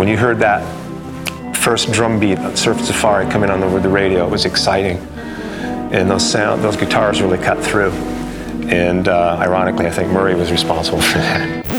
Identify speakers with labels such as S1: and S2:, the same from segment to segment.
S1: When you heard that first drum beat on Surf Safari coming on the, the radio, it was exciting. And those sound, those guitars really cut through. And uh, ironically, I think Murray was responsible for that.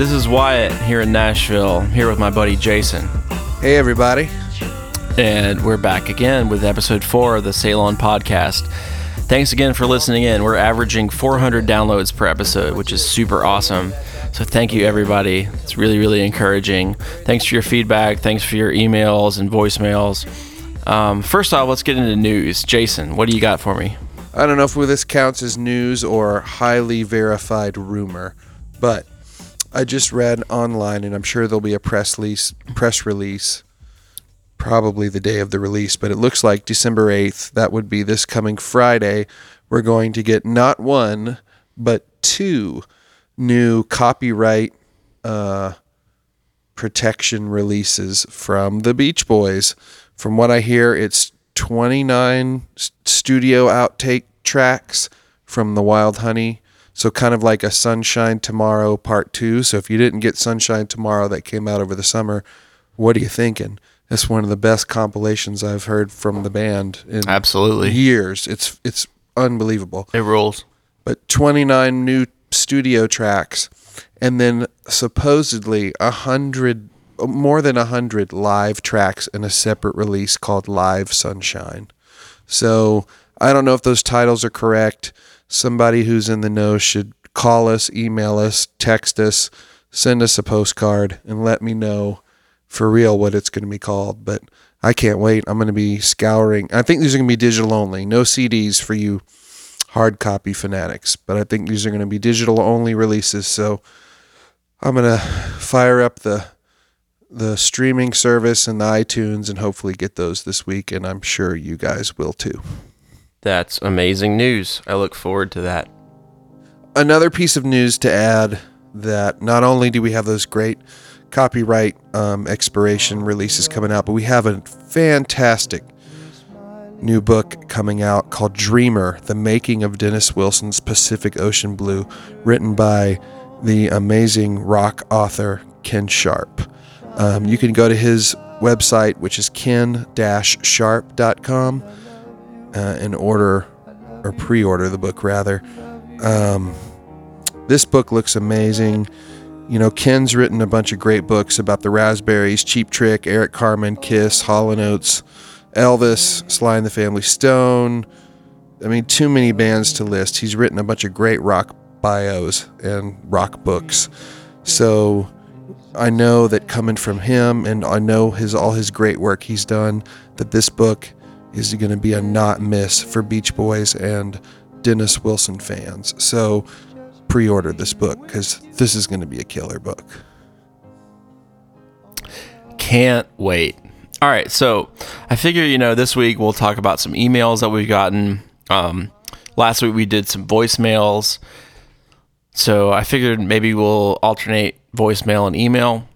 S2: This is Wyatt here in Nashville. Here with my buddy Jason.
S3: Hey, everybody.
S2: And we're back again with episode four of the Sail On podcast. Thanks again for listening in. We're averaging 400 downloads per episode, which is super awesome. So thank you, everybody. It's really, really encouraging. Thanks for your feedback. Thanks for your emails and voicemails. Um, first off, let's get into news. Jason, what do you got for me?
S3: I don't know if this counts as news or highly verified rumor, but I just read online, and I'm sure there'll be a press release, press release, probably the day of the release. But it looks like December 8th. That would be this coming Friday. We're going to get not one, but two new copyright uh, protection releases from the Beach Boys. From what I hear, it's 29 studio outtake tracks from the Wild Honey. So kind of like a Sunshine Tomorrow Part 2. So if you didn't get Sunshine Tomorrow that came out over the summer, what are you thinking? It's one of the best compilations I've heard from the band in
S2: Absolutely.
S3: years. It's it's unbelievable
S2: It rules.
S3: but 29 new studio tracks and then supposedly a hundred more than a hundred live tracks in a separate release called live sunshine so i don't know if those titles are correct somebody who's in the know should call us email us text us send us a postcard and let me know for real what it's going to be called but i can't wait i'm going to be scouring i think these are going to be digital only no cds for you hard copy fanatics, but I think these are going to be digital only releases. So I'm going to fire up the the streaming service and the iTunes and hopefully get those this week. And I'm sure you guys will too.
S2: That's amazing news. I look forward to that.
S3: Another piece of news to add that not only do we have those great copyright um, expiration releases coming out, but we have a fantastic new book coming out called Dreamer The Making of Dennis Wilson's Pacific Ocean Blue, written by the amazing rock author Ken Sharp. Um, you can go to his website, which is ken sharp.com, uh, and order or pre order the book rather. Um, this book looks amazing. You know, Ken's written a bunch of great books about the Raspberries, Cheap Trick, Eric Carmen, Kiss, Hall and Oates, Elvis, Sly and the Family Stone. I mean, too many bands to list. He's written a bunch of great rock bios and rock books. So I know that coming from him, and I know his all his great work he's done, that this book is going to be a not miss for Beach Boys and Dennis Wilson fans. So pre-order this book because this is going to be a killer book.
S2: Can't wait. All right, so I figure you know this week we'll talk about some emails that we've gotten. Um, last week we did some voicemails, so I figured maybe we'll alternate voicemail and email,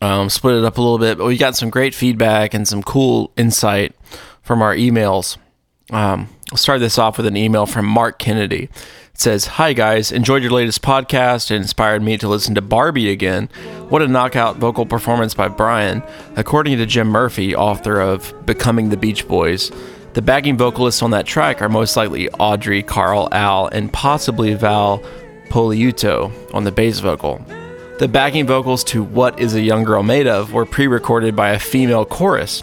S2: um, split it up a little bit. But we got some great feedback and some cool insight from our emails. Um, I'll start this off with an email from Mark Kennedy. It says, Hi guys, enjoyed your latest podcast. It inspired me to listen to Barbie again. What a knockout vocal performance by Brian. According to Jim Murphy, author of Becoming the Beach Boys, the backing vocalists on that track are most likely Audree, Carl, Al, and possibly Val Poliuto on the bass vocal. The backing vocals to What Is a Young Girl Made Of were pre recorded by a female chorus.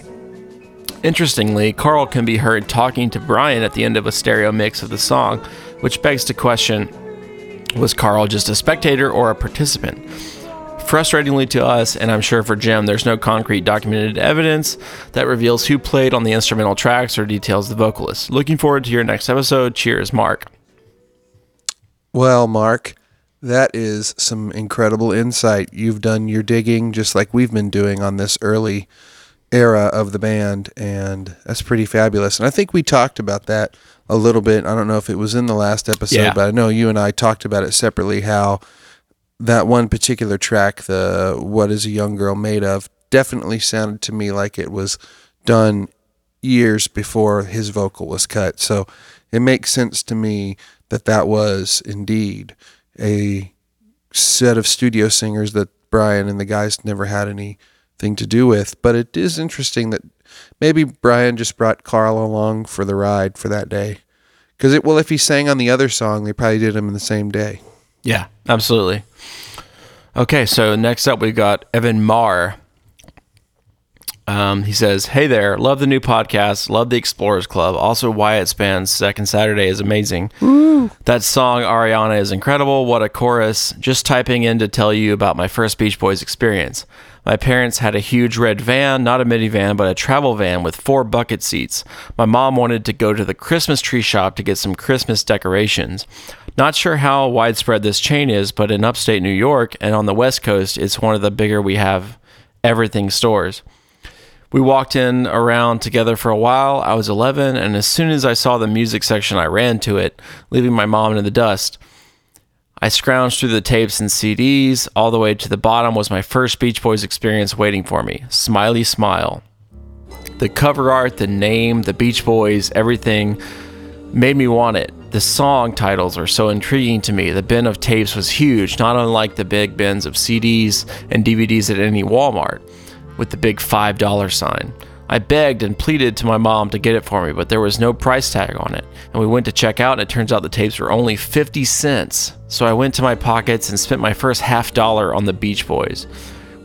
S2: Interestingly, Carl can be heard talking to Brian at the end of a stereo mix of the song, which begs to question was Carl just a spectator or a participant? Frustratingly to us, and I'm sure for Jim, there's no concrete documented evidence that reveals who played on the instrumental tracks or details the vocalist. Looking forward to your next episode. Cheers, Mark.
S3: Well, Mark, That is some incredible insight. You've done your digging just like we've been doing on this early era of the band, and that's pretty fabulous. And I think we talked about that a little bit. I don't know if it was in the last episode,
S2: Yeah.
S3: but I know you and I talked about it separately how that one particular track, the What is a Young Girl Made of, definitely sounded to me like it was done years before his vocal was cut. So it makes sense to me that that was indeed a set of studio singers that Brian and the guys never had anything to do with. But it is interesting that maybe Brian just brought Carl along for the ride for that day. Because it well, if he sang on the other song, they probably did him in the same day.
S2: Yeah, absolutely. Okay, so next up we've got Evan Marr. Um, he says, "Hey there, love the new podcast, love the Explorers Club. Also, Wyatt Span's Second Saturday is amazing. That song Ariana is incredible. What a chorus! Just typing in to tell you about my first Beach Boys experience. My parents had a huge red van, not a minivan, but a travel van with four bucket seats. My mom wanted to go to the Christmas tree shop to get some Christmas decorations. Not sure how widespread this chain is, but in upstate New York and on the West Coast, it's one of the bigger we have everything stores. We walked in around together for a while. I was 11, and as soon as I saw the music section, I ran to it, leaving my mom in the dust. I scrounged through the tapes and CDs. All the way to the bottom was my first Beach Boys experience waiting for me Smiley Smile. The cover art, the name, the Beach Boys, everything made me want it. The song titles are so intriguing to me. The bin of tapes was huge, not unlike the big bins of CDs and DVDs at any Walmart, with the big $5 sign. I begged and pleaded to my mom to get it for me, but there was no price tag on it. And we went to check out, and it turns out the tapes were only 50 cents. So I went to my pockets and spent my first half dollar on the Beach Boys.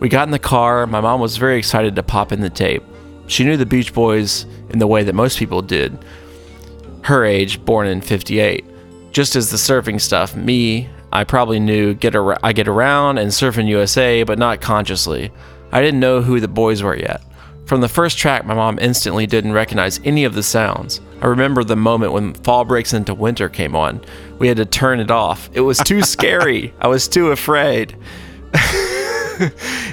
S2: We got in the car. My mom was very excited to pop in the tape. She knew the Beach Boys in the way that most people did her age, born in 58. Just as the surfing stuff, me, I probably knew get ar- I get around and surfing USA, but not consciously. I didn't know who the boys were yet. From the first track, my mom instantly didn't recognize any of the sounds. I remember the moment when Fall Breaks into Winter came on. We had to turn it off. It was too scary. I was too afraid. anyway,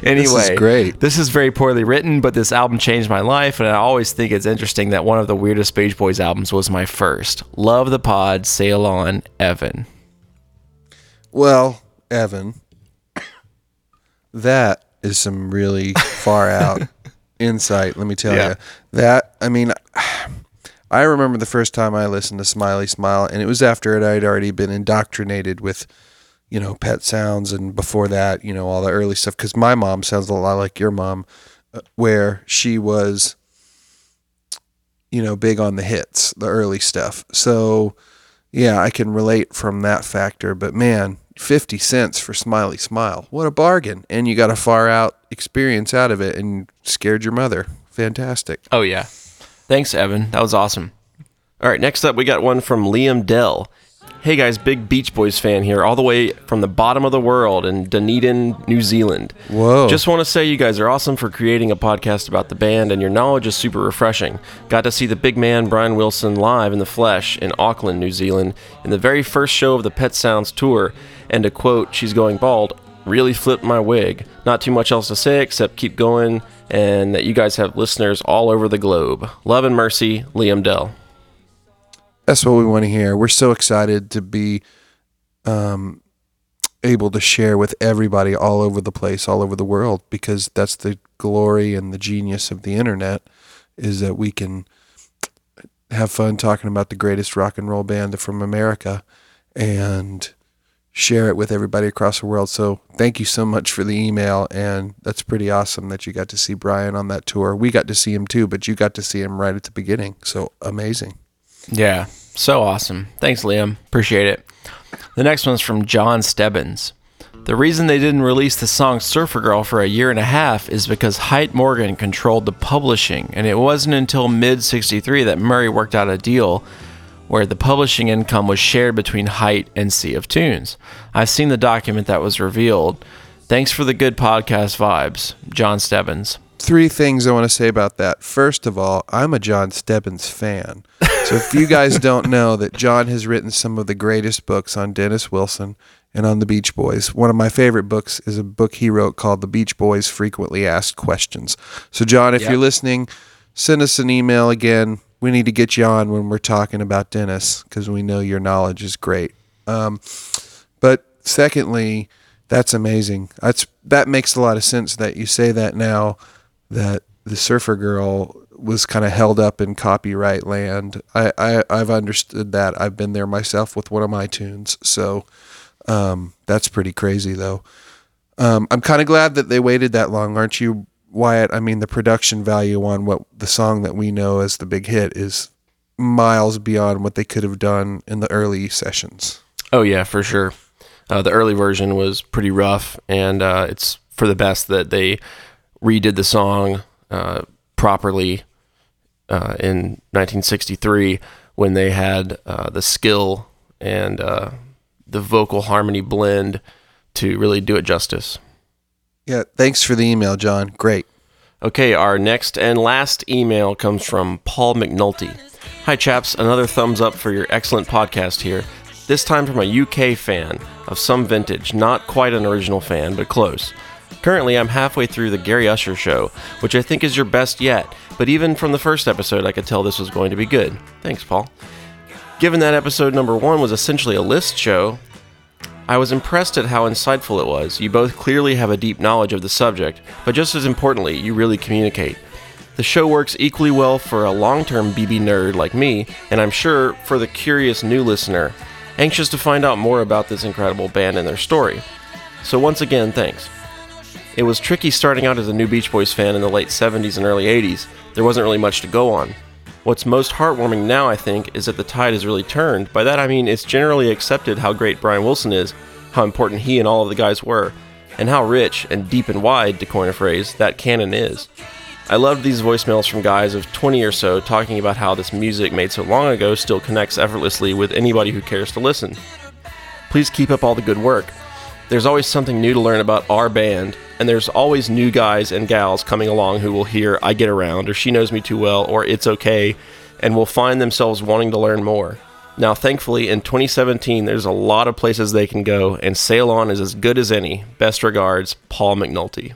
S2: this is
S3: great.
S2: This is very poorly written, but this album changed my life, and I always think it's interesting that one of the weirdest Beach Boys albums was my first. Love the pod, sail on, Evan.
S3: Well, Evan, that is some really far out insight. Let me tell
S2: Yeah.
S3: you that. I mean, I remember the first time I listened to Smiley Smile, and it was after it I'd already been indoctrinated with, you know, Pet Sounds, and before that, you know, all the early stuff. Because my mom sounds a lot like your mom, uh, where she was, you know, big on the hits, the early stuff. So, yeah, I can relate from that factor. But man, 50 cents for Smiley Smile. What a bargain. And you got a far out experience out of it and scared your mother. Fantastic.
S2: Oh, yeah. Thanks, Evan. That was awesome. All right, next up, we got one from Liam Dell. Hey guys, big Beach Boys fan here, all the way from the bottom of the world in Dunedin, New Zealand.
S3: Whoa.
S2: Just want to say you guys are awesome for creating a podcast about the band, and your knowledge is super refreshing. Got to see the big man Brian Wilson live in the flesh in Auckland, New Zealand, in the very first show of the Pet Sounds tour. And to quote, she's going bald, really flipped my wig. Not too much else to say except keep going, and that you guys have listeners all over the globe. Love and mercy, Liam Dell.
S3: That's what we want to hear. We're so excited to be um, able to share with everybody all over the place, all over the world, because that's the glory and the genius of the internet is that we can have fun talking about the greatest rock and roll band from America and share it with everybody across the world. So thank you so much for the email. And that's pretty awesome that you got to see Brian on that tour. We got to see him too, but you got to see him right at the beginning. So amazing.
S2: Yeah, so awesome. Thanks, Liam. Appreciate it. The next one's from John Stebbins. The reason they didn't release the song Surfer Girl for a year and a half is because Hite Morgan controlled the publishing, and it wasn't until mid 63 that Murray worked out a deal where the publishing income was shared between Hite and Sea of Tunes. I've seen the document that was revealed. Thanks for the good podcast vibes, John Stebbins.
S3: three things I want to say about that. First of all, I'm a John Stebbins fan. So if you guys don't know that John has written some of the greatest books on Dennis Wilson and on the Beach Boys. One of my favorite books is a book he wrote called The Beach Boys Frequently Asked Questions. So, John, if
S2: Yep.
S3: you're listening, send us an email again. We need to get you on when we're talking about Dennis because we know your knowledge is great. Um, but secondly, that's amazing. That's that makes a lot of sense that you say that now that the surfer girl was kind of held up in copyright land. I, I I've understood that. I've been there myself with one of my tunes. So um, that's pretty crazy though. Um, I'm kind of glad that they waited that long, aren't you, Wyatt? I mean, the production value on what the song that we know as the big hit is miles beyond what they could have done in the early sessions.
S2: Oh yeah, for sure. Uh, the early version was pretty rough, and uh, it's for the best that they redid the song uh, properly uh, in 1963 when they had uh, the skill and uh, the vocal harmony blend to really do it justice.
S3: Yeah, thanks for the email, John. Great.
S2: Okay, our next and last email comes from Paul McNulty. Hi, chaps. Another thumbs up for your excellent podcast here. This time from a UK fan of some vintage, not quite an original fan, but close. Currently, I'm halfway through the Gary Usher show, which I think is your best yet, but even from the first episode, I could tell this was going to be good. Thanks, Paul. Given that episode number one was essentially a list show, I was impressed at how insightful it was. You both clearly have a deep knowledge of the subject, but just as importantly, you really communicate. The show works equally well for a long term BB nerd like me, and I'm sure for the curious new listener, anxious to find out more about this incredible band and their story. So, once again, thanks. It was tricky starting out as a new Beach Boys fan in the late 70s and early 80s. There wasn't really much to go on. What's most heartwarming now, I think, is that the tide has really turned. By that I mean it's generally accepted how great Brian Wilson is, how important he and all of the guys were, and how rich and deep and wide, to coin a phrase, that canon is. I loved these voicemails from guys of 20 or so talking about how this music made so long ago still connects effortlessly with anybody who cares to listen. Please keep up all the good work. There's always something new to learn about our band, and there's always new guys and gals coming along who will hear I Get Around, or She Knows Me Too Well, or It's Okay, and will find themselves wanting to learn more. Now, thankfully, in 2017, there's a lot of places they can go, and Sail On is as good as any. Best regards, Paul McNulty.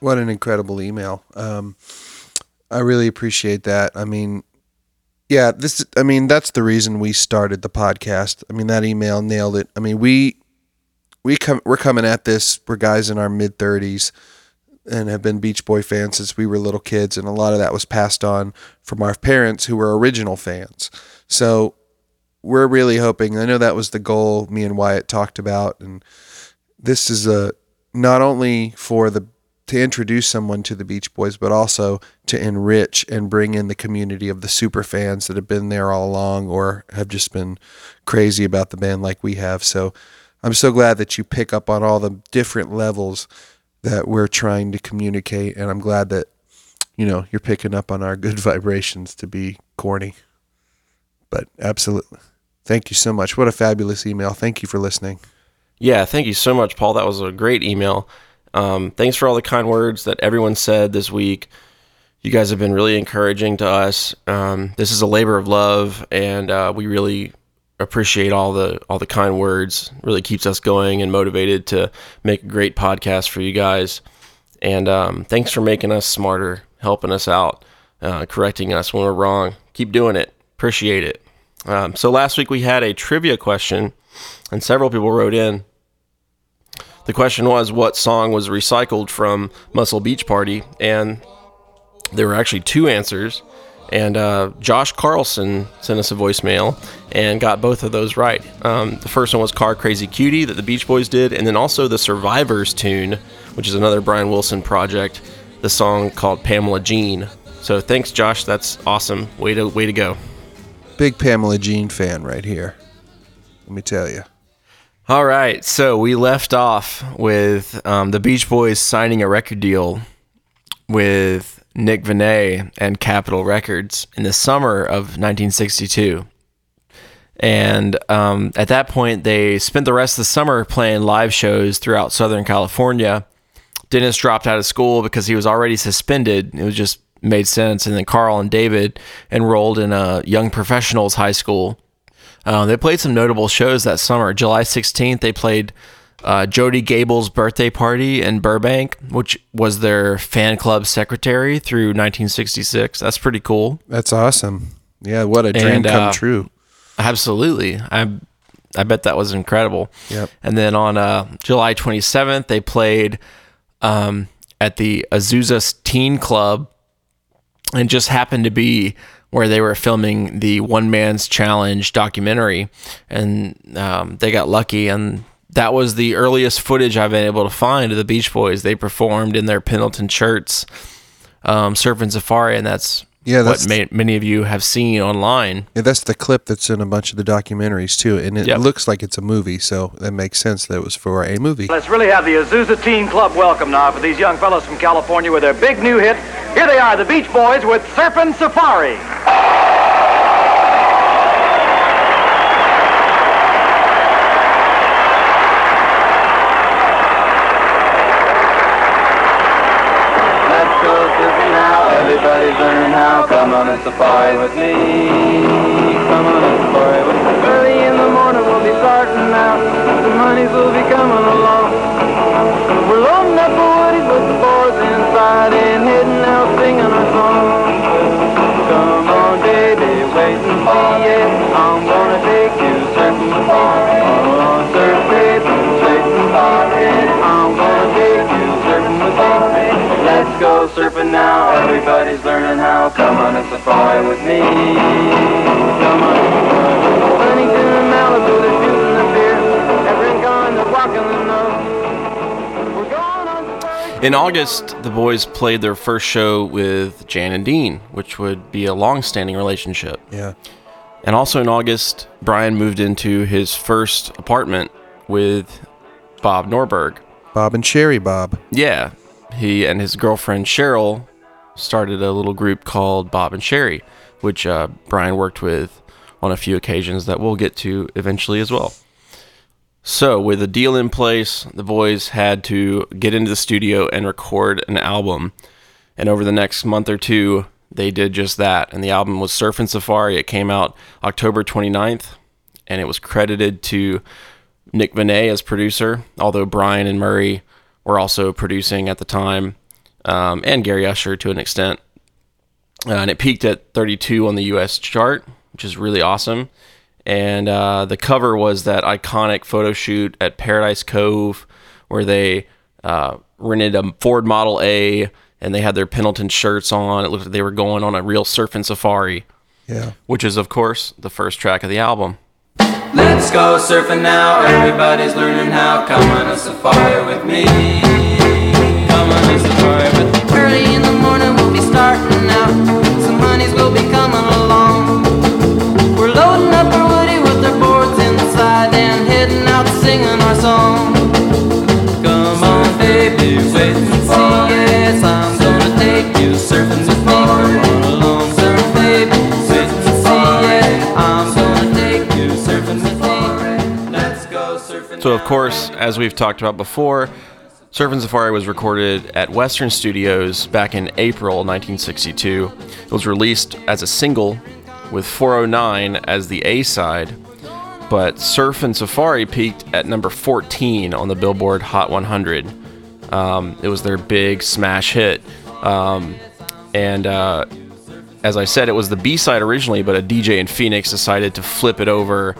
S3: What an incredible email. Um, I really appreciate that. I mean, yeah, this. I mean, that's the reason we started the podcast. I mean, that email nailed it. I mean, we we come we're coming at this. We're guys in our mid thirties and have been Beach Boy fans since we were little kids, and a lot of that was passed on from our parents who were original fans. So we're really hoping. I know that was the goal me and Wyatt talked about, and this is a not only for the to introduce someone to the Beach Boys, but also to enrich and bring in the community of the super fans that have been there all along or have just been crazy about the band like we have. So I'm so glad that you pick up on all the different levels that we're trying to communicate, and I'm glad that you know you're picking up on our good vibrations to be corny. But absolutely. Thank you so much. What a fabulous email. Thank you for listening.
S2: Yeah, thank you so much, Paul. That was a great email. Um, thanks for all the kind words that everyone said this week. You guys have been really encouraging to us. Um, this is a labor of love, and uh, we really appreciate all the all the kind words. Really keeps us going and motivated to make a great podcast for you guys. And um, thanks for making us smarter, helping us out, uh, correcting us when we're wrong. Keep doing it. Appreciate it. Um, so last week we had a trivia question, and several people wrote in. The question was, what song was recycled from Muscle Beach Party? And there were actually two answers. And uh, Josh Carlson sent us a voicemail and got both of those right. Um, the first one was Car Crazy Cutie that the Beach Boys did, and then also the Survivors tune, which is another Brian Wilson project, the song called Pamela Jean. So thanks, Josh. That's awesome. Way to way to go.
S3: Big Pamela Jean fan right here. Let me tell you.
S2: All right, so we left off with um, the Beach Boys signing a record deal with Nick Venet and Capitol Records in the summer of 1962. And um, at that point, they spent the rest of the summer playing live shows throughout Southern California. Dennis dropped out of school because he was already suspended. It was just made sense. And then Carl and David enrolled in a young professionals high school Uh, they played some notable shows that summer. July 16th, they played uh, Jody Gable's birthday party in Burbank, which was their fan club secretary through 1966. That's pretty cool.
S3: That's awesome. Yeah, what a dream
S2: And,
S3: come
S2: uh,
S3: true.
S2: Absolutely. I I bet that was incredible.
S3: Yep.
S2: And then on uh, July 27th, they played um, at the Azusa Teen Club and just happened to be where they were filming the One Man's Challenge documentary. And um, they got lucky. And that was the earliest footage I've been able to find of the Beach Boys. They performed in their Pendleton shirts, um, surfing safari. And that's
S3: Yeah, that's-
S2: what ma- many of you have seen online.
S3: Yeah, that's the clip that's in a bunch of the documentaries too, and it
S2: Yep.
S3: looks like it's a movie, so that makes sense that it was for a movie.
S4: Let's really have the Azusa Teen Club welcome now for these young fellows from California with their big new hit. Here they are, the Beach Boys with Surfin' Safari.
S5: Let's go surfing now, everybody's how. Come on a safari with me. Come on a safari with me. Early in the morning we'll be starting out. The honeys will be coming along. We're loading up the woodies with the boards inside and heading out singing our song. Come on, baby, wait and see it. I'm gonna take you surfing with me. And. I'm gonna take you surfing with me. Let's go surfing now. Everybody's learning how. Come on a safari with me. Come on a safari with me. Huntington and Malibu, they're shooting the beer. At Rincon, they're walking the nose. We're going on.
S2: In August, the boys played their first show with Jan and Dean, which would be a long standing relationship.
S3: Yeah,
S2: And also in August, Brian moved into his first apartment with Bob Norberg.
S3: Bob and Sherry Bob.
S2: Yeah, he and his girlfriend Cheryl started a little group called Bob and Sherry, which uh, Brian worked with on a few occasions that we'll get to eventually as well. So, with a deal in place, the boys had to get into the studio and record an album. And over the next month or two, they did just that. And the album was Surfin' Safari. It came out October 29th, and it was credited to Nick Venet as producer, although Brian and Murray were also producing at the time, um, and Gary Usher to an extent. Uh, and it peaked at 32 on the US chart, which is really awesome. And uh, the cover was that iconic photo shoot at Paradise Cove where they uh, rented a Ford Model A and they had their Pendleton shirts on. It looked like they were going on a real surfing safari,
S3: Yeah,
S2: which is, of course, the first track of the album.
S5: Let's go surfing now. Everybody's learning how. Come on a safari with me. Come on a safari with me. Early in the morning we'll be starting out. Some honeys will be coming along. We're loading up our woody with our boards inside and heading out singing our song. Come on, baby, wait and see. Yes, I'm
S2: So, of course, as we've talked about before, Surfin' Safari was recorded at Western Studios back in April 1962. It was released as a single with 409 as the A side, but Surfin' Safari peaked at number 14 on the Billboard Hot 100. Um, it was their big smash hit. Um, and uh, as I said, it was the B side originally, but a DJ in Phoenix decided to flip it over,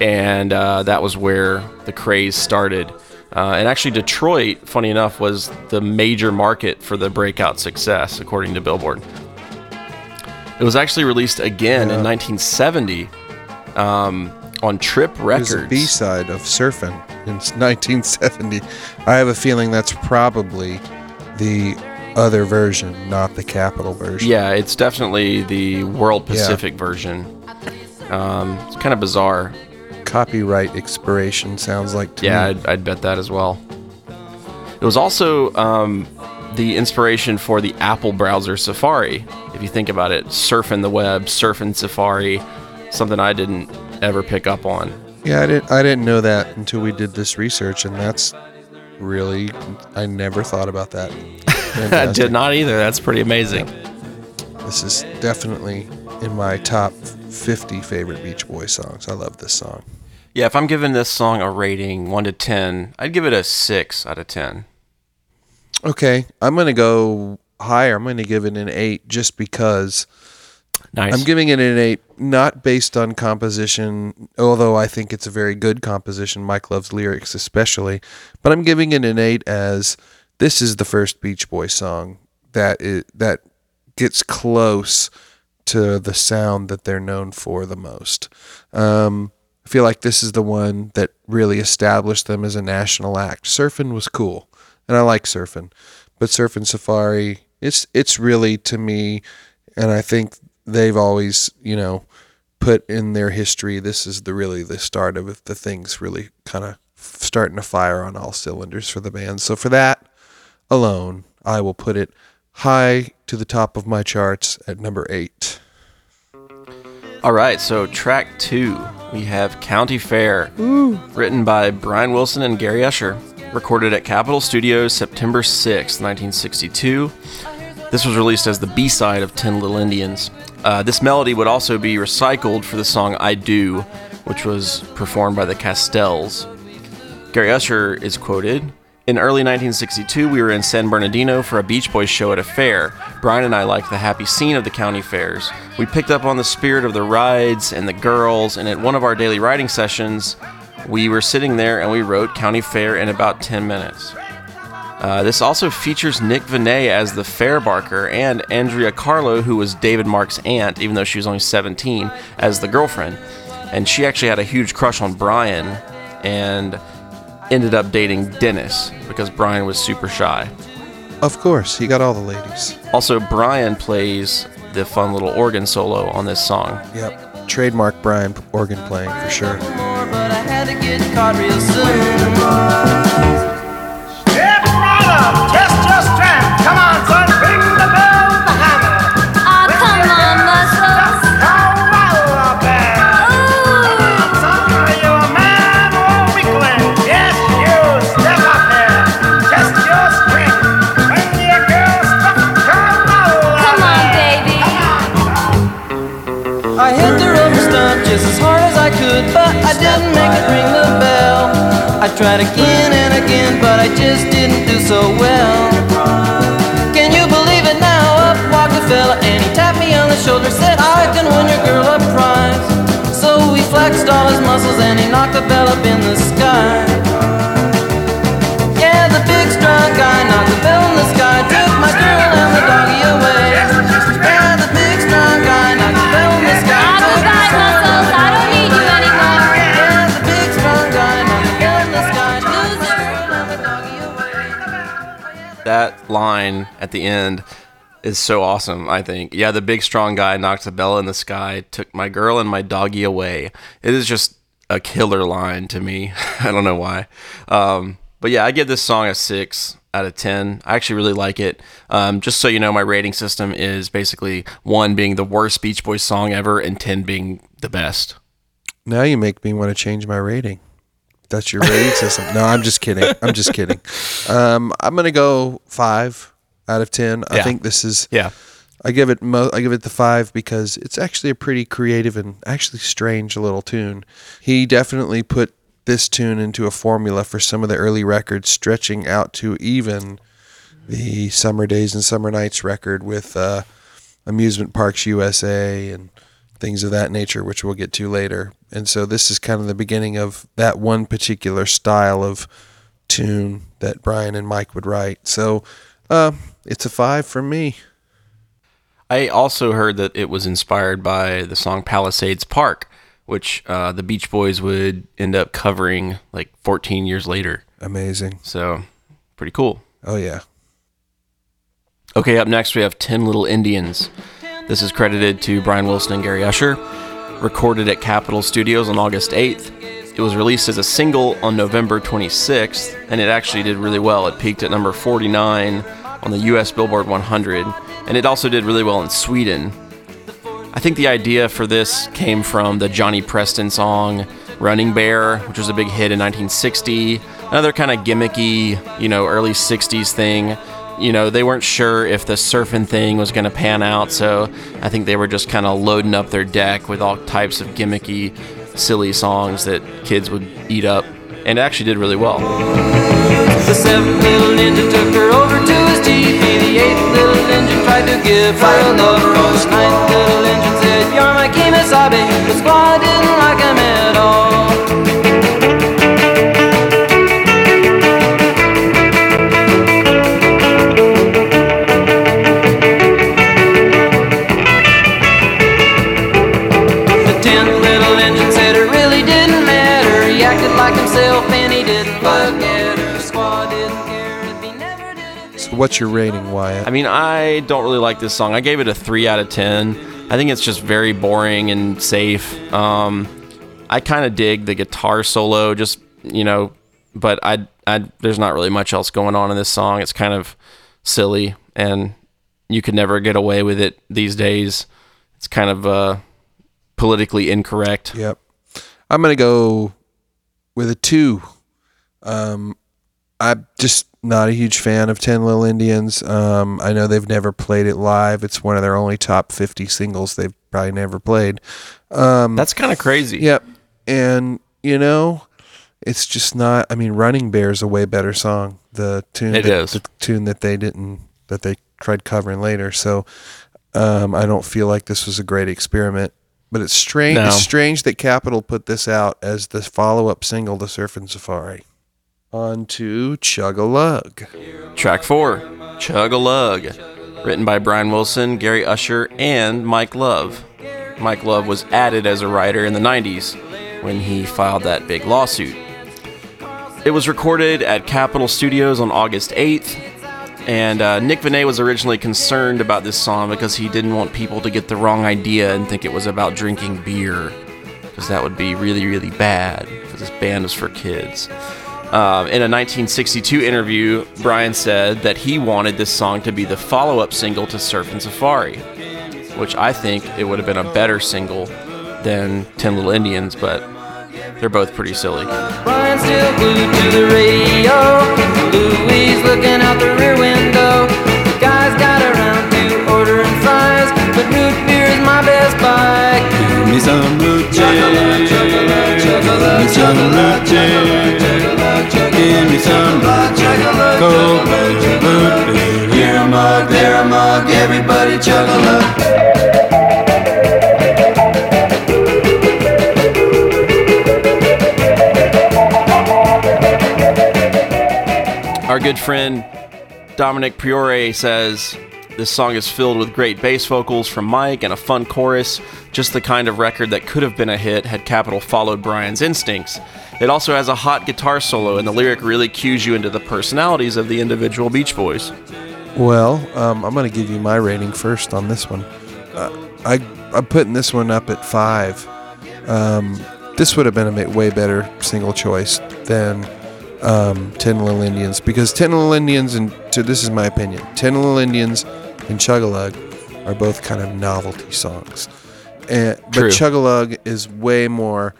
S2: and uh, that was where the craze started. Uh, and actually, Detroit, funny enough, was the major market for the breakout success, according to Billboard. It was actually released again in 1970 um, on Trip Records.
S3: B side of Surfing in 1970. I have a feeling that's probably the other version, not the Capitol version.
S2: Yeah, it's definitely the World Pacific version. Um, it's kind of bizarre.
S3: Copyright expiration sounds like to
S2: Yeah,
S3: me.
S2: I'd, I'd bet that as well. It was also um, the inspiration for the Apple browser Safari. If you think about it, surfing the web, surfing Safari, something I didn't ever pick up on.
S3: Yeah, I didn't. I didn't know that until we did this research, and that's really. I never thought about that.
S2: I did not either. That's pretty amazing.
S3: This is definitely in my top 50 favorite Beach Boys songs. I love this song.
S2: Yeah, if I'm giving this song a rating 1 to 10, I'd give it a 6 out of 10.
S3: Okay, I'm going to go higher. I'm going to give it an 8 just because
S2: Nice.
S3: I'm giving it an 8 not based on composition, although I think it's a very good composition. Mike Love's lyrics especially, but I'm giving it an 8 as this is the first Beach Boys song that is, that gets close to the sound that they're known for the most. Um, I feel like this is the one that really established them as a national act. Surfing was cool, and I like surfing, but Surfing Safari, it's it's really to me, and I think they've always you know put in their history. This is the really the start of the things really kind of starting to fire on all cylinders for the band. So for that alone, I will put it high to the top of my charts at number eight.
S2: All right, so track two, we have County Fair, written by Brian Wilson and Gary Usher, recorded at Capitol Studios September 6, 1962. This was released as the B side of Ten Little Indians. Uh, this melody would also be recycled for the song I Do, which was performed by the Castells. Gary Usher is quoted In early 1962, we were in San Bernardino for a Beach Boys show at a fair. Brian and I liked the happy scene of the county fairs. We picked up on the spirit of the rides and the girls, and at one of our daily writing sessions, we were sitting there and we wrote County Fair in about 10 minutes. Uh, this also features Nick Venet as the fair barker and Andrea Carlo, who was David Marks' aunt, even though she was only 17, as the girlfriend. And she actually had a huge crush on Brian and ended up dating Dennis because Brian was super shy.
S3: Of course, he got all the ladies.
S2: Also, Brian plays the fun little organ solo on this song.
S3: Yep. Trademark Brian organ playing for sure.
S5: I tried again and again, but I just didn't do so well. Can you believe it now? Up walked a fella and he tapped me on the shoulder, said, I can win your girl a prize. So he flexed all his muscles and he knocked the bell up in the sky.
S2: Line at the end is so awesome, I think. Yeah, the big strong guy knocked the bell in the sky, took my girl and my doggy away. It is just a killer line to me. I don't know why. Um, but yeah, I give this song a six out of 10. I actually really like it. Um, just so you know, my rating system is basically one being the worst Beach Boys song ever and 10 being the best.
S3: Now you make me want to change my rating. That's your rating system. No, I'm just kidding. I'm just kidding. Um, I'm gonna go five out of ten. I
S2: Yeah.
S3: think this is.
S2: Yeah.
S3: I give it. Mo- I give it the five because it's actually a pretty creative and actually strange little tune. He definitely put this tune into a formula for some of the early records, stretching out to even the Summer Days and Summer Nights record with uh, Amusement Parks USA and things of that nature, which we'll get to later. And so this is kind of the beginning of that one particular style of tune that Brian and Mike would write. So uh, it's a five from me.
S2: I also heard that it was inspired by the song Palisades Park, which uh, the Beach Boys would end up covering like 14 years later.
S3: Amazing.
S2: So, pretty cool.
S3: Oh, yeah.
S2: Okay, up next we have 10 Little Indians. This is credited to Brian Wilson and Gary Usher. Recorded at Capitol Studios on August 8th. It was released as a single on November 26th, and it actually did really well. It peaked at number 49 on the US Billboard 100, and it also did really well in Sweden. I think the idea for this came from the Johnny Preston song Running Bear, which was a big hit in 1960. Another kind of gimmicky, you know, early 60s thing. You know, they weren't sure if the surfing thing was going to pan out, so I think they were just kind of loading up their deck with all types of gimmicky, silly songs that kids would eat up, and actually did really well.
S5: The seventh little ninja took her over to his. The eighth little ninja tried to give her a ninth little ninja said, You're my. The squad didn't like him at all.
S3: What's your rating, Wyatt?
S2: I mean, I don't really like this song. I gave it a three out of ten. I think it's just very boring and safe. Um, I kind of dig the guitar solo, just you know, but I, I, there's not really much else going on in this song. It's kind of silly, and you could never get away with it these days. It's kind of uh, politically incorrect.
S3: Yep. I'm gonna go with a two. Um, I'm just not a huge fan of Ten Little Indians. Um, I know they've never played it live. It's one of their only top 50 singles they've probably never played. Um,
S2: That's kind of crazy.
S3: Yep. And you know, it's just not. I mean, Running Bear's a way better song. The tune
S2: It
S3: that,
S2: is.
S3: the tune that they didn't that they tried covering later. So um, I don't feel like this was a great experiment. But it's strange.
S2: No.
S3: It's strange that Capitol put this out as the follow-up single to Surfin' Safari. On to Chug a Lug.
S2: Track four, Chug a Lug, written by Brian Wilson, Gary Usher, and Mike Love. Mike Love was added as a writer in the 90s when he filed that big lawsuit. It was recorded at Capitol Studios on August 8th, and uh, Nick Venet was originally concerned about this song because he didn't want people to get the wrong idea and think it was about drinking beer, because that would be really, really bad, because this band is for kids. Um, in a 1962 interview, Brian said that he wanted this song to be the follow up single to Surfin' Safari, which I think it would have been a better single than Ten Little Indians, but they're both pretty silly.
S5: Brian's still glued to the radio. Louie's looking out the rear window. The guys got around to ordering fries, but root beer is my best buy. Give me some root beer. Give me some root some cold root beer. Here a mug, there a mug, everybody.
S2: Our good friend Domenic Priore says this song is filled with great bass vocals from Mike and a fun chorus, just the kind of record that could have been a hit had Capitol followed Brian's instincts. It also has a hot guitar solo, and the lyric really cues you into the personalities of the individual Beach Boys.
S3: Well, um, I'm going to give you my rating first on this one. Uh, I I'm putting this one up at five. Um, this would have been a way better single choice than um, Ten Little Indians because Ten Little Indians and to this is my opinion. Ten Little Indians and Chugalug are both kind of novelty songs, and but
S2: True.
S3: Chugalug is way more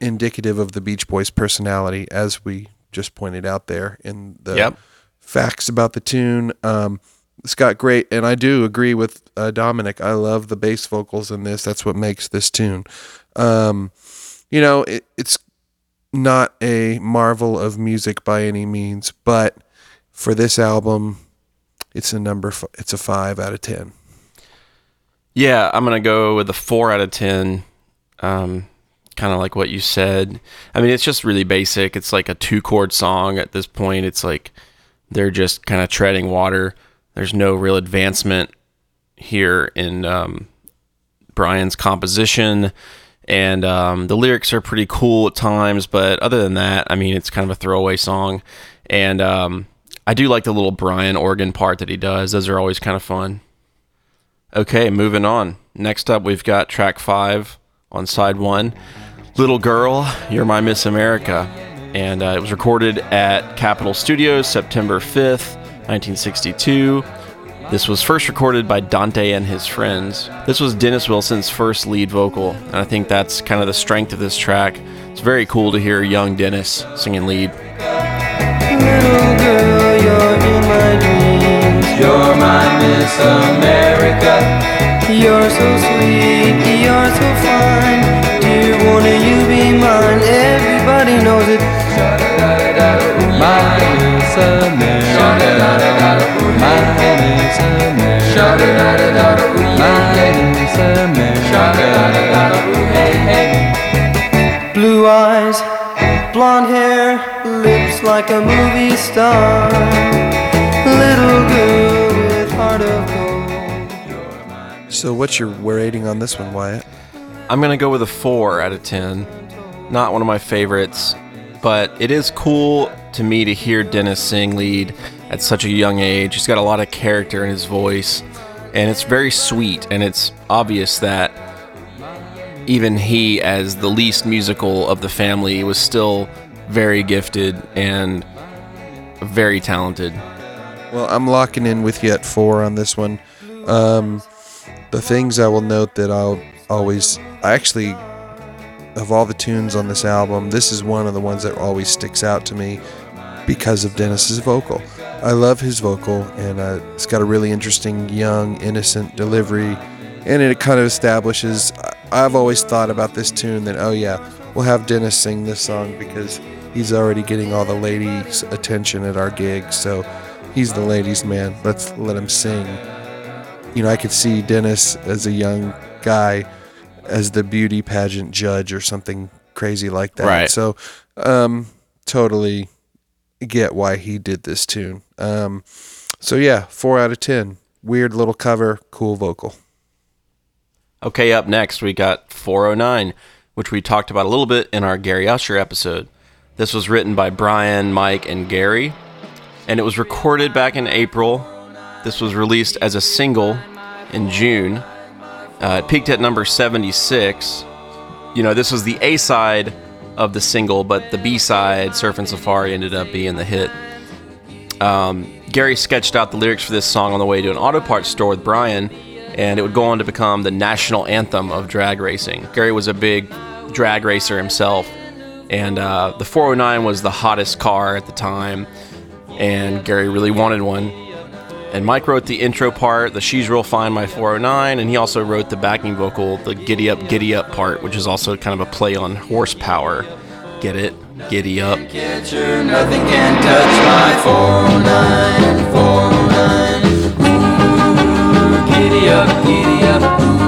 S3: indicative of the Beach Boys' personality, as we just pointed out there in the
S2: Yep.
S3: facts about the tune. Um, it's got great, and I do agree with uh, Domenic. I love the bass vocals in this. That's what makes this tune. Um, you know, it, it's not a marvel of music by any means, but for this album, it's a number. F- it's a five out of ten.
S2: Yeah, I'm gonna go with a four out of ten. Um, kind of like what you said. I mean, it's just really basic. It's like a two chord song at this point. It's like they're just kind of treading water. There's no real advancement here in um, Brian's composition, and um, the lyrics are pretty cool at times. But other than that, I mean, it's kind of a throwaway song. And um, I do like the little Brian organ part that he does. Those are always kind of fun. Okay, moving on. Next up, we've got track five on side one Little Girl, You're My Miss America. And uh, it was recorded at Capitol Studios September 5th, 1962. This was first recorded by Dante and his friends. This was Dennis Wilson's first lead vocal, and I think that's kind of the strength of this track. It's very cool to hear young Dennis singing lead.
S5: Little girl, you're in my dreams. You're my Miss America. You're so sweet, you're so fine. Dear, won't you be mine? Everybody knows it. My Miss America. My Miss America. My Miss America. Hey, hey. Blue eyes, blonde hair, like a movie star. Little girl with heart of gold.
S3: So, what's your rating on this one, Wyatt?
S2: I'm gonna go with a four out of ten. Not one of my favorites, but it is cool to me to hear Dennis sing lead at such a young age. He's got a lot of character in his voice, and it's very sweet. And it's obvious that even he, as the least musical of the family, was still very gifted and very talented.
S3: Well, I'm locking in with you at four on this one. Um, the things I will note that I'll always, I actually, of all the tunes on this album, this is one of the ones that always sticks out to me because of Dennis's vocal. I love his vocal, and uh, it's got a really interesting, young, innocent delivery, and it kind of establishes. I've always thought about this tune that, oh yeah, we'll have Dennis sing this song because he's already getting all the ladies' attention at our gigs, so he's the ladies' man. Let's let him sing. You know, I could see Dennis as a young guy as the beauty pageant judge or something crazy like that.
S2: Right.
S3: So, um, totally get why he did this tune. Um, so yeah, four out of ten. Weird little cover, cool vocal.
S2: Okay, up next we got 409, which we talked about a little bit in our Gary Usher episode. This was written by Brian, Mike, and Gary, and it was recorded back in April. This was released as a single in June. Uh, it peaked at number 76. You know, this was the A side of the single, but the B side, Surfin' Safari, ended up being the hit. Um, Gary sketched out the lyrics for this song on the way to an auto parts store with Brian, and it would go on to become the national anthem of drag racing. Gary was a big drag racer himself, and uh, the 409 was the hottest car at the time, and Gary really wanted one. And Mike wrote the intro part, the She's Real Fine, My 409, and he also wrote the backing vocal, the Giddy Up, Giddy Up part, which is also kind of a play on horsepower. Get it? Giddy Up.
S5: Nothing can touch my 409, 409. Ooh, giddy up, giddy up. Ooh,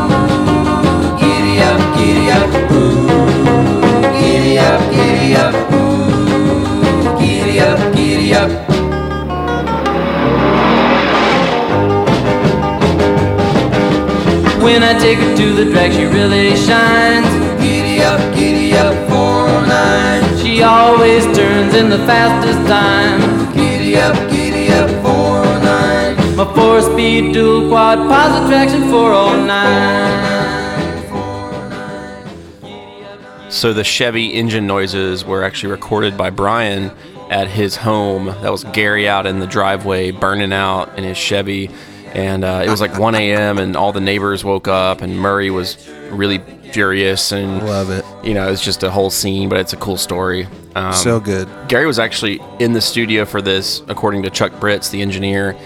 S5: up. When I take her to the drag, she really shines. Giddy up, giddy up, 409. She always turns in the fastest time. Giddy up, giddy up, 409. My four speed dual quad positive traction 409.
S2: So the Chevy engine noises were actually recorded by Brian at his home. That was Gary out in the driveway burning out in his Chevy. And uh, it was like 1 a.m. and all the neighbors woke up and Murray was really furious and
S3: Love it.
S2: you know it's just a whole scene, but it's a cool story. Um,
S3: so good.
S2: Gary was actually in the studio for this, according to Chuck Britz, the engineer.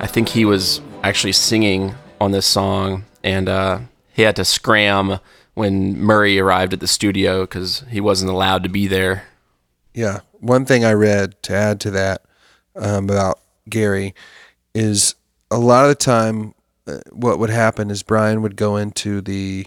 S2: I think he was actually singing on this song, and uh, he had to scram when Murray arrived at the studio because he wasn't allowed to be there.
S3: Yeah. One thing I read to add to that um, about Gary is a lot of the time, uh, what would happen is Brian would go into the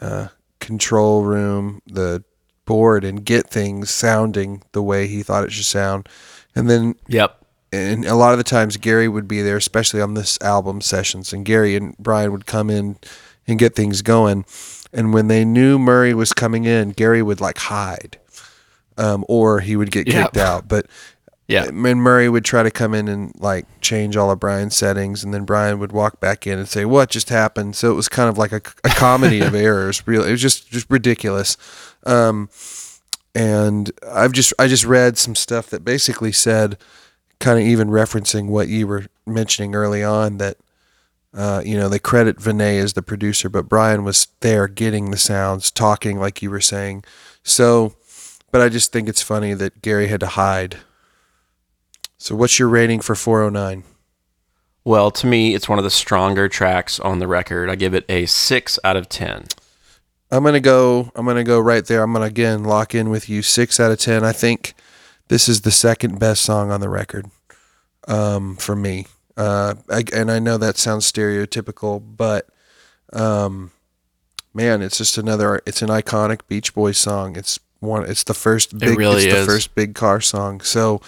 S3: uh, control room, the board, and get things sounding the way he thought it should sound. And then
S2: Yep.
S3: and a lot of the times Gary would be there, especially on this album sessions, and Gary and Brian would come in and get things going. And when they knew Murray was coming in, Gary would like hide, um, or he would get
S2: Yeah.
S3: kicked out. But
S2: Yeah.
S3: and Murray would try to come in and like change all of Brian's settings, and then Brian would walk back in and say, "What just happened?" So it was kind of like a, a comedy of errors. Really, it was just just ridiculous. Um, and I've just I just read some stuff that basically said, kind of even referencing what you were mentioning early on that. Uh, you know, they credit Venet as the producer, but Brian was there getting the sounds, talking like you were saying. So, but I just think it's funny that Gary had to hide. So, what's your rating for 409?
S2: Well, to me, it's one of the stronger tracks on the record. I give it a six out of ten.
S3: I'm gonna go. I'm gonna go right there. I'm gonna again lock in with you. Six out of ten. I think this is the second best song on the record um, for me. Uh, I, and I know that sounds stereotypical, but um, man, it's just another. It's an iconic Beach Boys song. It's one. It's the first big.
S2: It really
S3: it's
S2: is.
S3: the first big car song. So,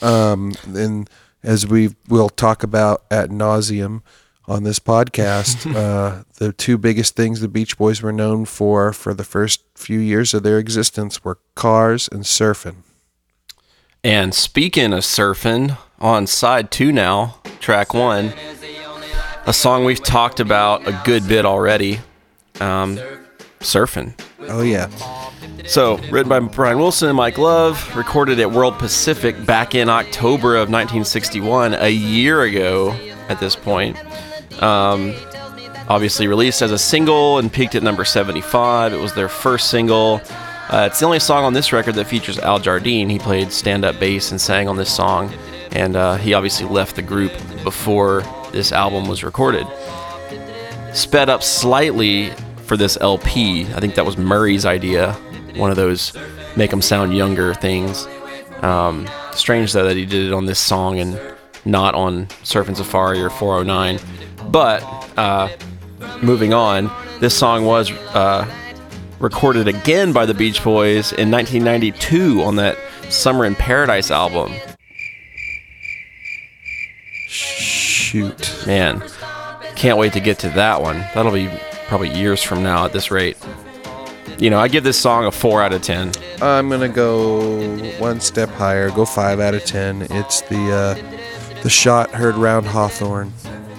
S3: um, and as we will talk about at nauseum on this podcast, uh, the two biggest things the Beach Boys were known for for the first few years of their existence were cars and surfing.
S2: And speaking of surfing, on side two now, track one, a song we've talked about a good bit already, um, surfing.
S3: Oh yeah,
S2: So, written by Brian Wilson and Mike Love, recorded at World Pacific back in October of 1961, a year ago at this point. Um, obviously released as a single and peaked at number 75. It was their first single. Uh, it's the only song on this record that features Al Jardine. He played stand up bass and sang on this song, and uh, he obviously left the group before this album was recorded. Sped up slightly for this LP. I think that was Murray's idea, one of those make them sound younger things. Um, strange though that he did it on this song and not on Surfin' Safari or 409. But uh, moving on, this song was uh, recorded again by the Beach Boys in 1992 on that Summer in Paradise album.
S3: shoot.
S2: Man, can't wait to get to that one. That'll be probably years from now at this rate. You know, I give this song a 4 out of 10.
S3: I'm gonna go one step higher. Go five out of ten. It's the uh, the shot heard round Hawthorne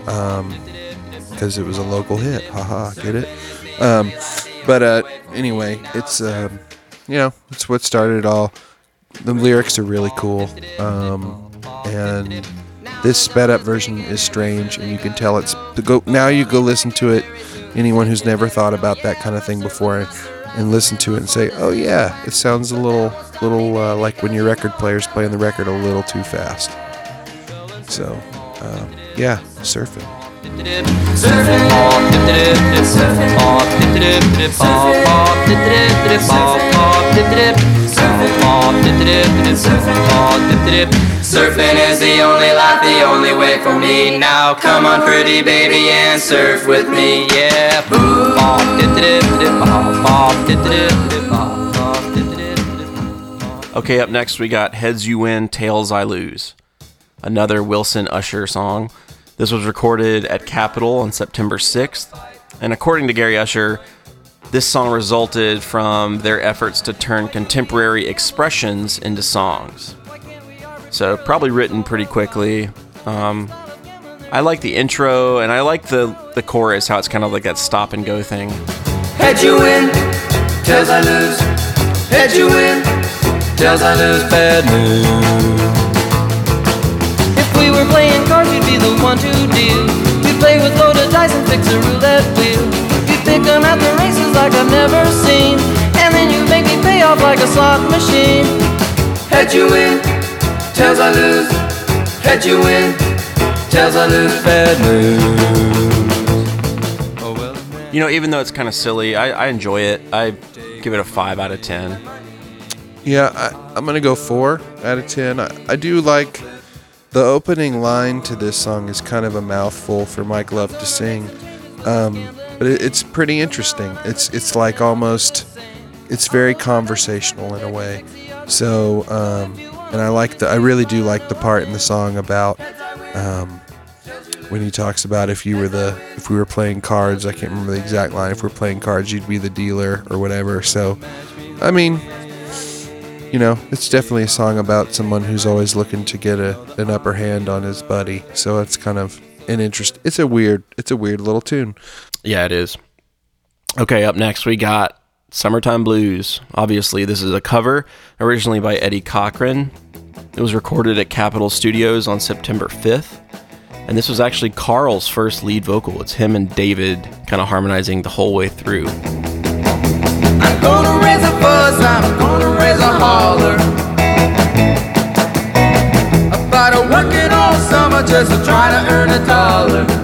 S3: because it was a local hit. Haha, get it? Um, but uh, anyway, it's um, you know it's what started it all. The lyrics are really cool, um, and this sped up version is strange, and you can tell it's go now. You go listen to it. Anyone who's never thought about that kind of thing before and listen to it and say, "Oh yeah, it sounds a little, little uh, like when your record player's playing the record a little too fast." So, um, yeah, surfing.
S5: Surfing dip surfing off, dip dip surfing off, dip dip surfing is the only life, the only way for me. Now come on, pretty baby, and surf with me, yeah. Boom, off, dip dip dip, off off, dip dip dip, off dip dip.
S2: Okay, up next we got Heads You Win, Tails I Lose. Another Wilson Usher song. This was recorded at Capitol on September 6th. And according to Gary Usher, this song resulted from their efforts to turn contemporary expressions into songs. So, probably written pretty quickly. Um, I like the intro and I like the, the chorus, how it's kind of like that stop and go thing.
S5: Head you win, tails I lose. Head you win, tails I lose. Bad news. If we were playing cards, you'd be the one to deal. We'd play with loaded dice and fix a roulette wheel. You'd pick 'em at the races like I've never seen. And then you make me pay off like a slot machine. Head you win, tails I lose. Head you win, tails I lose. Bad news. Oh.
S2: You know, even though it's kind of silly, I, I enjoy it. I give it a 5 out of 10.
S3: Yeah, I, I'm gonna go four out of ten. I, I do like the opening line to this song is kind of a mouthful for Mike Love to sing, um, but it, it's pretty interesting. It's it's like almost it's very conversational in a way. So um, and I like the I really do like the part in the song about um, when he talks about if you were the if we were playing cards. I can't remember the exact line. If we're playing cards, you'd be the dealer or whatever. So I mean you know, it's definitely a song about someone who's always looking to get a, an upper hand on his buddy. So it's kind of an interest. It's a weird, it's a weird little tune.
S2: Yeah, it is. Okay, up next we got Summertime Blues. Obviously, this is a cover, originally by Eddie Cochran. It was recorded at Capitol Studios on September 5th. And this was actually Carl's first lead vocal. It's him and David kind of harmonizing the whole way through.
S5: I'm gonna raise a working all summer just to try to earn a dollar.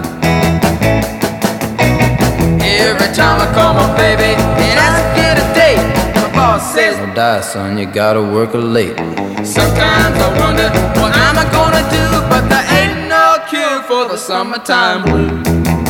S5: Every time I call my baby and ask to get a date, my boss says, Don't die, son, you gotta work late. Sometimes I wonder what am I gonna do, but there ain't no cure for the summertime blues.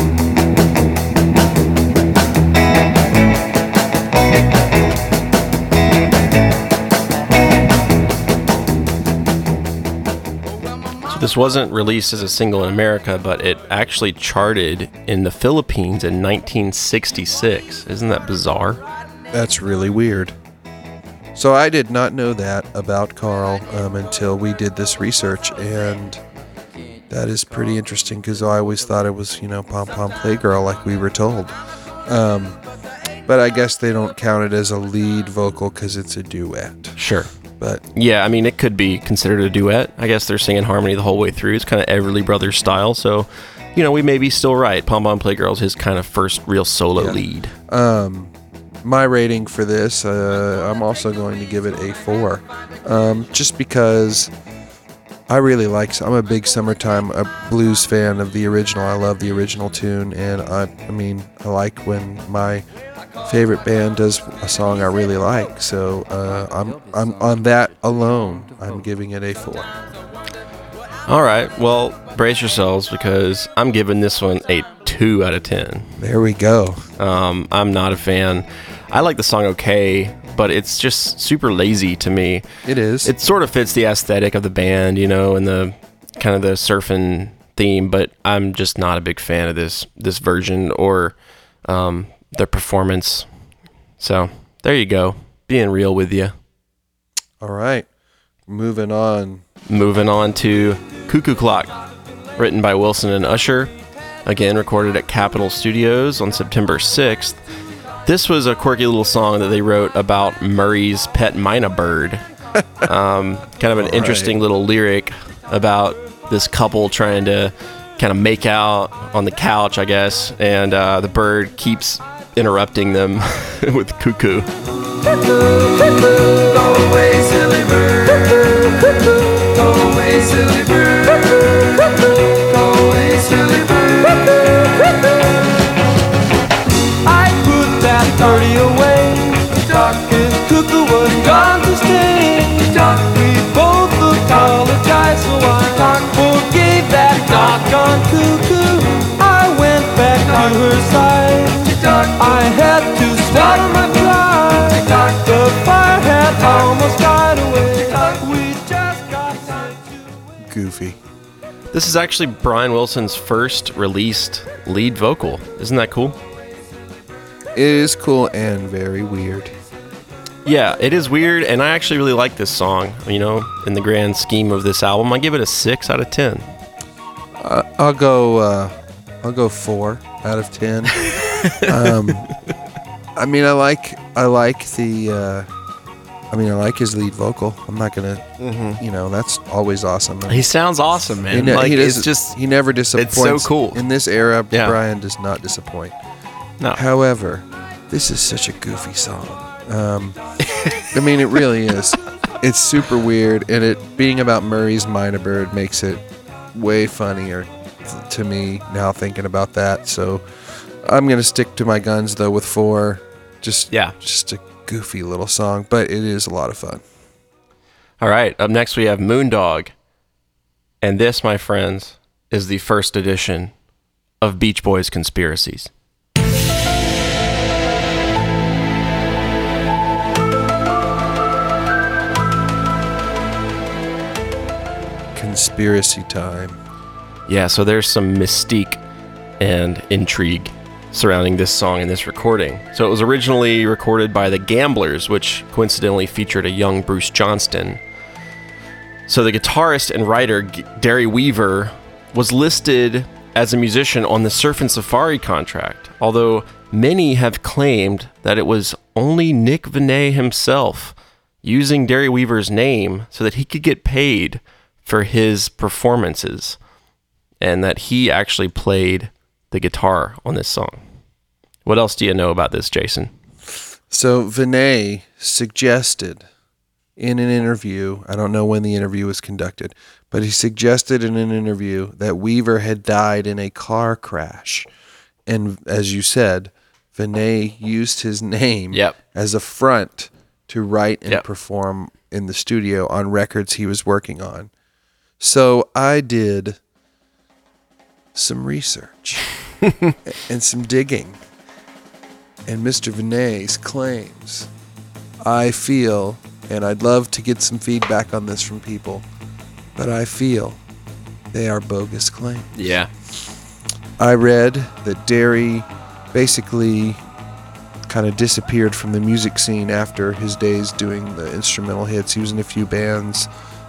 S2: This wasn't released as a single in America, but it actually charted in the Philippines in 1966. Isn't that bizarre?
S3: That's really weird. So I did not know that about Carl um, until we did this research, and that is pretty interesting because I always thought it was, you know, Pom Pom Playgirl like we were told. Um, but I guess they don't count it as a lead vocal because it's a duet.
S2: Sure.
S3: But
S2: Yeah, I mean, it could be considered a duet. I guess they're singing harmony the whole way through. It's kind of Everly Brothers style. So, you know, we may be still right. Pom Pom Playgirl's his kind of first real solo
S3: Yeah.
S2: lead.
S3: um, my rating for this, uh, I'm also going to give it a four, um, just because I really like. I'm a big summertime uh blues fan of the original. I love the original tune, and I, I mean, I like when my favorite band does a song I really like. So uh, I'm, I'm on that alone. I'm giving it a four.
S2: All right. Well, brace yourselves because I'm giving this one a 2 out of 10.
S3: There we go.
S2: Um, I'm not a fan. I like the song okay, but it's just super lazy to me.
S3: It is.
S2: It sort of fits the aesthetic of the band, you know, and the kind of the surfing theme, but I'm just not a big fan of this this version or um, their performance. So there you go, being real with you.
S3: All right. Moving on.
S2: Moving on to Cuckoo Clock, written by Wilson and Usher, again recorded at Capitol Studios on September 6th. This was a quirky little song that they wrote about Murray's pet mynah bird. um, kind of an interesting little lyric about this couple trying to kind of make out on the couch, I guess, and uh, the bird keeps interrupting them with cuckoo.
S5: Go away, silly bird. Go away, silly bird. Go
S2: This is actually Brian Wilson's first released lead vocal. Isn't that cool?
S3: It is cool and very weird.
S2: Yeah, it is weird, and I actually really like this song. You know, in the grand scheme of this album, I give it a six out of ten.
S3: I'll go. Uh, I'll go four out of ten. um, I mean, I like. I like the. Uh, I mean, I like his lead vocal. I'm not gonna. You know, that's always awesome.
S2: He sounds awesome,
S3: He
S2: man.
S3: ne-
S2: like
S3: he
S2: it's just
S3: he never disappoints.
S2: It's so cool.
S3: In this era,
S2: Yeah.
S3: Brian does not disappoint.
S2: no.
S3: However, this is such a goofy song. Um, I mean, it really is. It's super weird, and it being about Murray's Mynah Bird makes it way funnier th- to me now thinking about that. So I'm gonna stick to my guns though with four. Just
S2: Yeah.
S3: just a goofy little song, but it is a lot of fun.
S2: All right, up next we have Moon Dawg, and this, my friends, is the first edition of Beach Boys Conspiracies.
S3: Conspiracy time.
S2: Yeah, so there's some mystique and intrigue surrounding this song and this recording. So it was originally recorded by the Gamblers, which coincidentally featured a young Bruce Johnston. So the guitarist and writer G- Derry Weaver was listed as a musician on the Surfin' Safari contract, although many have claimed that it was only Nick Venet himself using Derry Weaver's name so that he could get paid for his performances and that he actually played the guitar on this song. What else do you know about this, Jason?
S3: So Venet suggested in an interview. I don't know when the interview was conducted, but he suggested in an interview that Weaver had died in a car crash. And as you said, Venet used his name
S2: Yep.
S3: as a front to write and
S2: Yep.
S3: perform in the studio on records he was working on. So I did some research and some digging. And Mr. Venet's claims, I feel, and I'd love to get some feedback on this from people, but I feel they are bogus claims.
S2: Yeah.
S3: I read that Derry basically kind of disappeared from the music scene after his days doing the instrumental hits. He was in a few bands.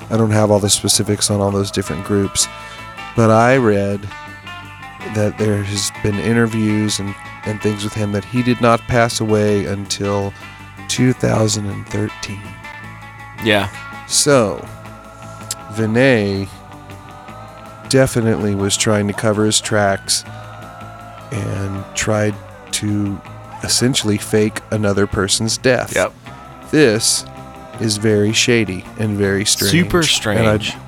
S3: I don't have all the specifics on all those different groups, but I read that there has been interviews and, and things with him that he did not pass away until 2013.
S2: Yeah.
S3: So, Venet definitely was trying to cover his tracks and tried to essentially fake another person's death.
S2: Yep.
S3: This is very shady and very strange.
S2: Super
S3: And
S2: strange.
S3: I'd,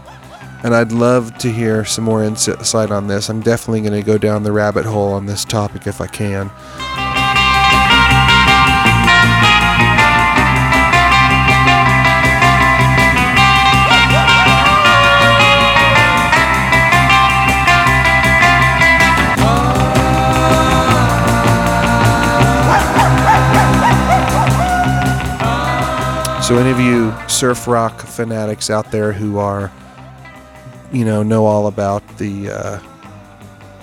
S3: and I'd love to hear some more insight on this. I'm definitely going to go down the rabbit hole on this topic if I can. So, any of you surf rock fanatics out there who are, you know, know all about the uh,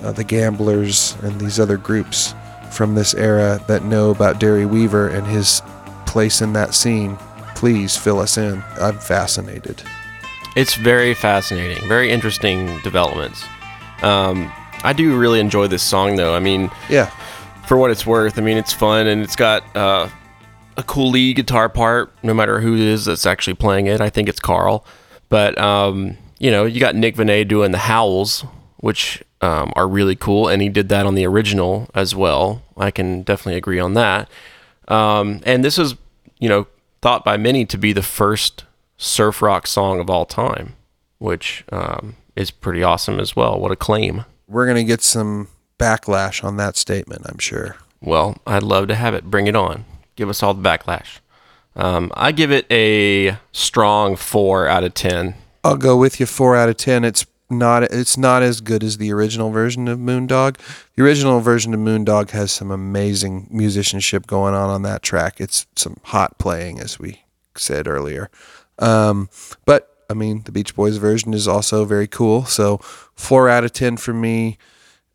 S3: uh, the Gamblers and these other groups from this era that know about Derry Weaver and his place in that scene, please fill us in. I'm fascinated.
S2: It's very fascinating, very interesting developments. Um, I do really enjoy this song, though. I mean,
S3: Yeah,
S2: for what it's worth, I mean, it's fun and it's got uh, a cool lead guitar part, no matter who it is that's actually playing it. I think it's Carl. But, um, you know, you got Nick Venet doing the howls, which um, are really cool. And he did that on the original as well. I can definitely agree on that. Um, and this is, you know, thought by many to be the first surf rock song of all time, which um, is pretty awesome as well. What a claim.
S3: we're going to get some backlash on that statement, I'm sure.
S2: Well, I'd love to have it. Bring it on. Give us all the backlash. Um, I give it a strong four out of ten.
S3: I'll go with you 4 out of 10. It's not it's not as good as the original version of Moon Dawg. The original version of Moon Dawg has some amazing musicianship going on on that track. It's some hot playing as we said earlier. Um, but I mean, the Beach Boys version is also very cool. So, 4 out of 10 for me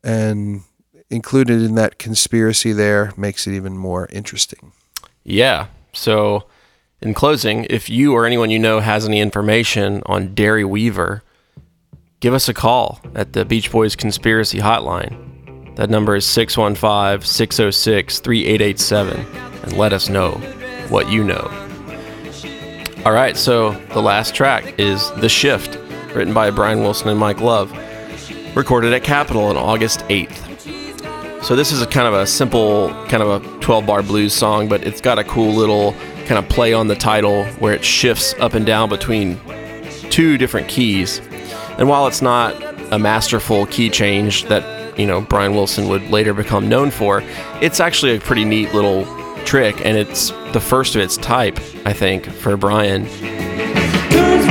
S3: and included in that conspiracy there makes it even more interesting.
S2: Yeah. So, in closing, if you or anyone you know has any information on Derry Weaver, give us a call at the Beach Boys Conspiracy Hotline. That number is 615 606 3887 and let us know what you know. All right, so the last track is The Shift, written by Brian Wilson and Mike Love, recorded at Capitol on August 8th. So this is a kind of a simple, kind of a 12 bar blues song, but it's got a cool little kind of play on the title where it shifts up and down between two different keys. And while it's not a masterful key change that, you know, Brian Wilson would later become known for, it's actually a pretty neat little trick and it's the first of its type, I think, for Brian.
S5: Turns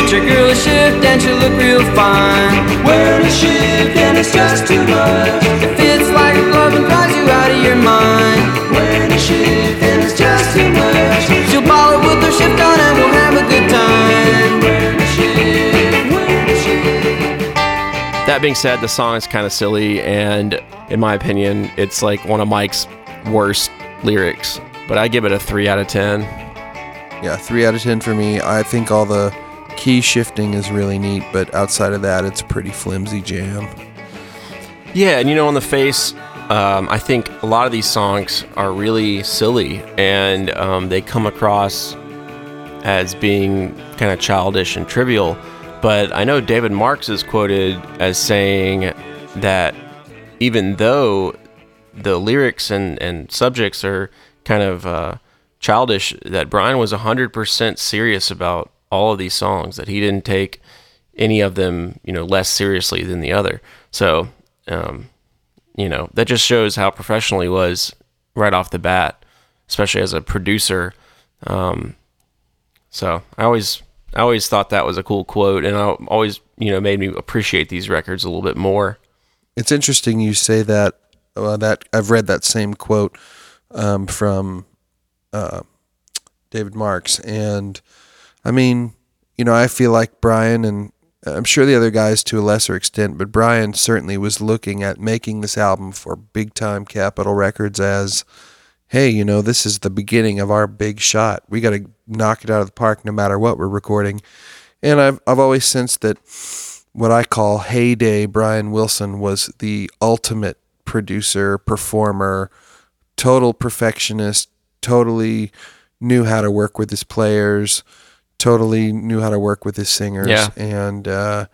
S5: Get your girl a shift and she'll look real fine. Wearing a shift and it's just too much. It fits like a glove and drives you out of your mind. Wearing a shift and it's just too much. She'll ball it with her shift on and we'll have a good time. Wearing a shift, wearing a shift.
S2: That being said, the song is kind of silly, and in my opinion, it's like one of Mike's worst lyrics. But I give it a 3 out of 10.
S3: Yeah, three out of ten for me. I think all the key shifting is really neat, but outside of that, it's a pretty flimsy jam.
S2: Yeah, and you know, on the face, um, I think a lot of these songs are really silly, and um, they come across as being kind of childish and trivial. but I know David Marks is quoted as saying that even though the lyrics and, and subjects are kind of uh, childish, that Brian was 100% serious about all of these songs, that he didn't take any of them, you know, less seriously than the other. So, um, you know, that just shows how professional he was right off the bat, especially as a producer. Um, so I always, I always thought that was a cool quote, and I always, you know, made me appreciate these records a little bit more.
S3: It's interesting you say that. Uh, that I've read that same quote um, from uh, David Marks, and I mean, you know, I feel like Brian and uh, I'm sure the other guys to a lesser extent, but Brian certainly was looking at making this album for big time Capitol Records as, hey, you know, this is the beginning of our big shot. We got to knock it out of the park no matter what we're recording. And I've I've always sensed that what I call heyday Brian Wilson was the ultimate producer, performer, total perfectionist, totally knew how to work with his players, totally knew how to work with his singers.
S2: Yeah.
S3: And uh,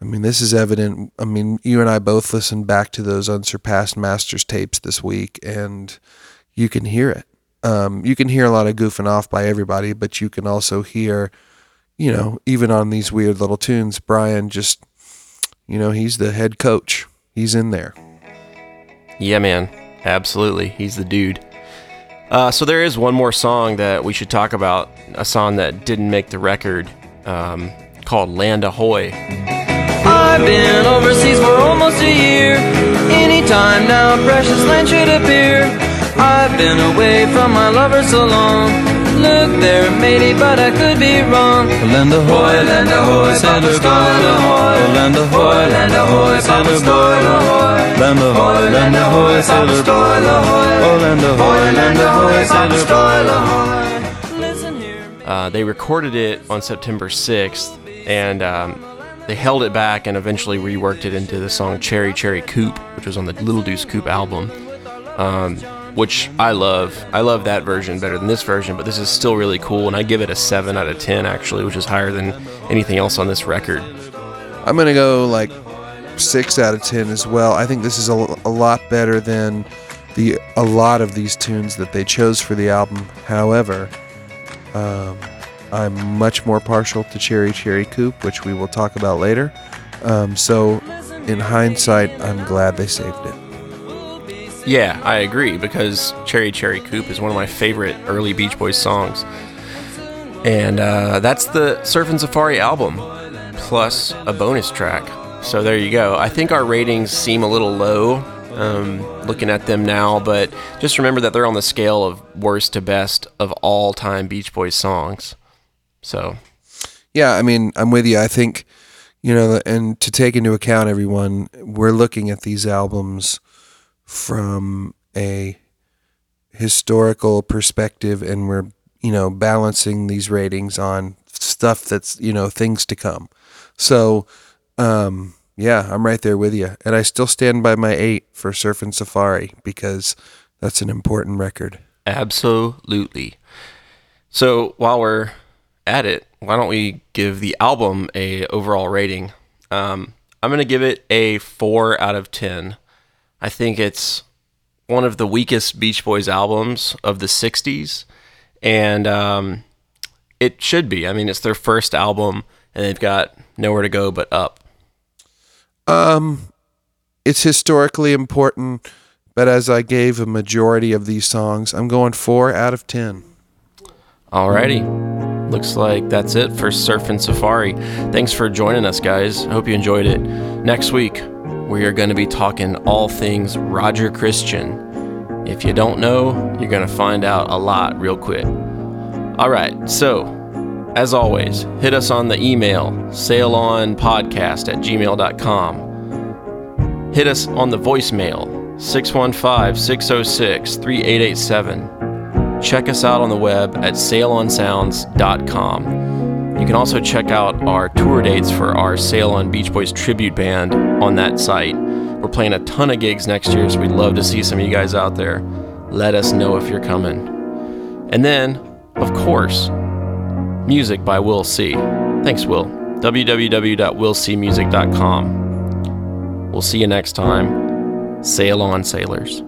S3: I mean, this is evident. I mean, you and I both listened back to those Unsurpassed Masters tapes this week, and you can hear it. Um, you can hear a lot of goofing off by everybody, but you can also hear, you know, even on these weird little tunes, Brian just, you know, he's the head coach. He's in there.
S2: Yeah, man. Absolutely. He's the dude. Uh, so there is one more song that we should talk about, a song that didn't make the record, um, called Land Ahoy.
S5: I've been overseas for almost a year. Anytime now, precious land should appear. I've been away from my lover so long. Look there, matey, but I could be wrong. Land ahoy, land ahoy, sailor boy. Land ahoy, land ahoy, sailor boy. Land ahoy, land ahoy, sailor boy. Oh, land ahoy, land ahoy, sailor boy. Listen here.
S2: Uh, they recorded it on September 6th, and um, they held it back and eventually reworked it into the song Cherry Cherry Coupe, which was on the Little Deuce Coupe album, um, which I love. I love that version better than this version, but this is still really cool, and I give it a 7 out of 10, actually, which is higher than anything else on this record.
S3: I'm gonna go like six out of ten as well. I think this is a, a lot better than the a lot of these tunes that they chose for the album. However, um, I'm much more partial to Cherry Cherry Coupe, which we will talk about later. Um, so, in hindsight, I'm glad they saved it.
S2: Yeah, I agree because Cherry Cherry Coupe is one of my favorite early Beach Boys songs. And uh, that's the Surfin' Safari album, plus a bonus track. So there you go. I think our ratings seem a little low um, looking at them now, but just remember that they're on the scale of worst to best of all time Beach Boys songs. So,
S3: Yeah, I mean, I'm with you. I think, you know, and to take into account everyone, we're looking at these albums from a historical perspective and we're, you know, balancing these ratings on stuff that's, you know, things to come. So, um, yeah, I'm right there with you. And I still stand by my eight for Surfin' Safari because that's an important record.
S2: absolutely. So, while we're at it, why don't we give the album a overall rating? Um, I'm to give it a 4 out of 10. I think it's one of the weakest Beach Boys albums of the 60s. And um, it should be. I mean, it's their first album, and they've got nowhere to go but up.
S3: Um, it's historically important, but as I gave a majority of these songs, I'm going four out of ten.
S2: Alrighty. Looks like that's it for Surfin' Safari. Thanks for joining us, guys. I hope you enjoyed it. Next week, we are going to be talking all things Roger Christian. If you don't know, you're going to find out a lot real quick. All right, so as always, hit us on the email, sailonpodcast at gmail.com. Hit us on the voicemail, 615 606 3887. Check us out on the web at sailonsounds.com. You can also check out our tour dates for our Sail on Beach Boys tribute band on that site. We're playing a ton of gigs next year, so we'd love to see some of you guys out there. Let us know if you're coming. And then, of course, music by Will C. Thanks, Will. www.willcmusic.com. We'll see you next time. Sail on, sailors.